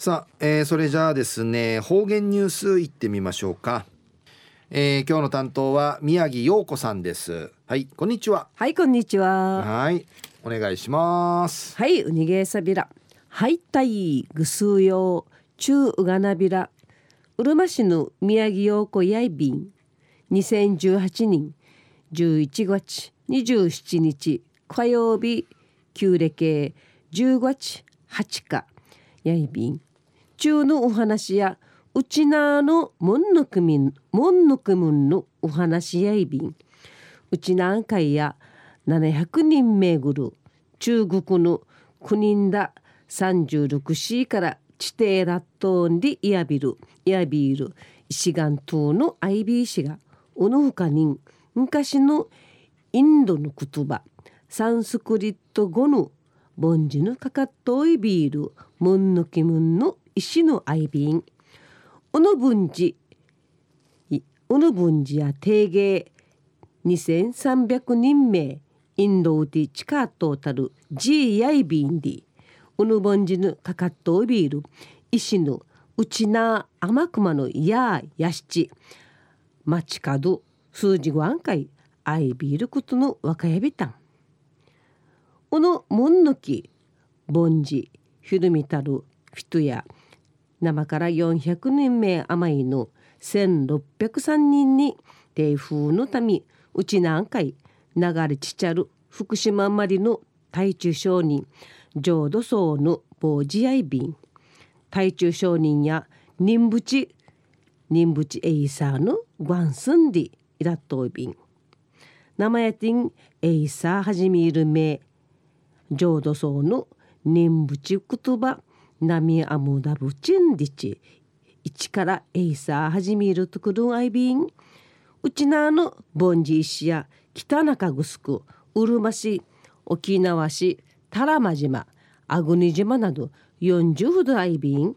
さあ、えー、それじゃあですね方言ニュースいってみましょうか、えー、今日の担当は宮城陽子さんです。はいこんにちは。はいこんにちは。はいお願いします。はいウニゲーサビラはいたいぐすうようちゅうがなびら。うるま市の宮城陽子やいびん。2018年11月27日火曜日旧暦10月8日やいびん中のお話やうちなのもんのくみんもんのくむんのお話やいびん。うちなんかいや700人めぐる中国の9人だ36市から地底ラットンでいやびるいやびる石岩島のアイビー氏がおのほかに昔のインドの言葉サンスクリット語のボンジのかかっといビールムンのきムンの石のアイビンおの文字おの文字や定芸2300人名インドウティチカートータルジーヤイビンディおの文字のかかっといビール。石のうちな甘熊のややしち。街角数字ご案会アイビールことの若やびたん。おのもんのきぼんじひるみたるフィトや生から400年目甘いの1603人に低風のためうちなんかい流れちちゃる福島まりの大中商人浄土層の傍地愛便大中商人や人淵人淵エイサーのワンスンディイラットイビン生やてんエイサーはじめるめ。浄土層の人淵言葉。ナミアムダブチンディチ一からエイサー始めるとくるアイビンうちなのボンジ石や北中城うるま市沖縄市多良間島粟国島など40ほどアイビン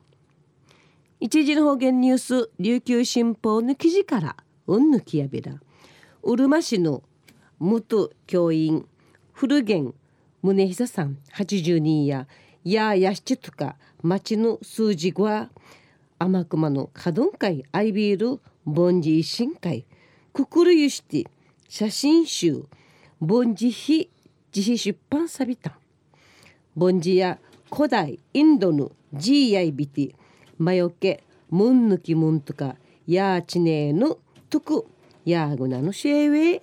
一時の方言ニュース琉球新報の記事からうんぬきやびらうるま市の元教員古源宗久さん80人やややしちとか町の数字は天熊の角会アイビールボンジー新会くくるゆして写真集ボンジヒ自費出版さびたボンジや古代インドのジーヤイビティ魔除けムンヌキムンとかヤーチネーのトクヤーグナのシェーウェ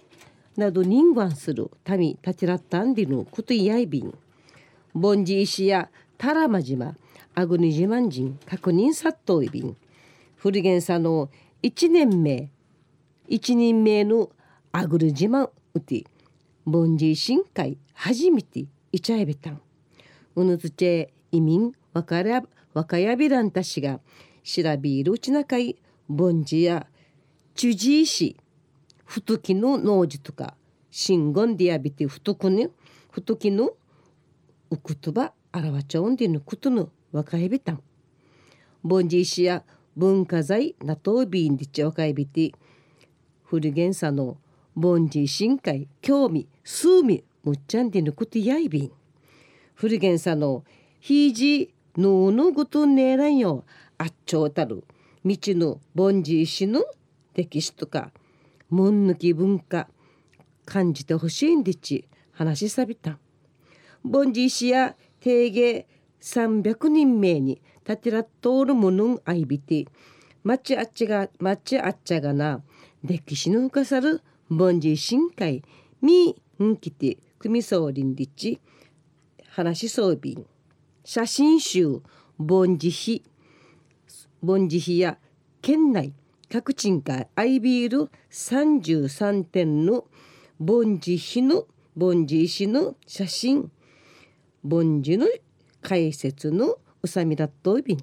など人間する民たちらったんでのことやいびん。ボンジーシやタラマジマ、アグネジマンジン、確認殺到便。フルゲンサの一年目、一人目のアグルマンウティ、ボンジー深海、初めてイチャエビタン。ウヌツチェ、移民、若やびらんたしが、シラビールチナカイ、ボンジーや、チュジーシ、フトキノノ農ジとか、シンゴンディアビティ、フトキの、フトキノ、うくとばあらわちゃうんでぬことの若いびたんボンジーシや文化財なとびんでち若いびて古源さのボンジー深海興味数味むっちゃんでぬことやいびん古源さのひいじののごとねえらんよあっちょうたる道のボンジー氏の歴史とかもんぬき文化感じてほしいんでち話しさびたボンジー氏や定芸300人名に立てらっとおるものんあいびてまちあっちがまちあっちゃがな歴史の深さるボンジー深海みんきて組総林立話しそうびん写真集ボンジヒボンジヒや県内各地がアイビール33点のボンジヒのボンジ石の写真ボンジの解説のうさみだといびん。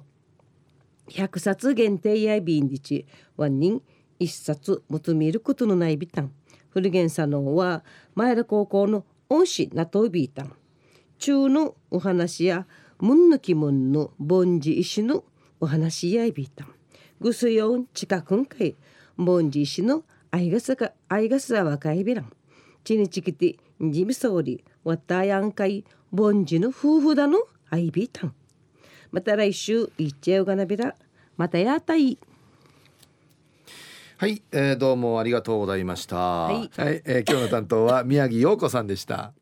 100冊限定やいびんりちワン人一冊求めることのないビタン古源さんのは前田高校の恩師なといびいたん。中のお話やムンのきムンのボンジ石のお話やいびいたん。ぐすよん近くんかいボンジ石の愛がさが愛がさわかいびらん。ちにちきてジミソーリわたやんかい。ボンジの夫婦だの愛びいたんまた来週いっちゃうがなびらまたやたいはい、えー、どうもありがとうございました。はいえー今日の担当は宮城陽子さんでした。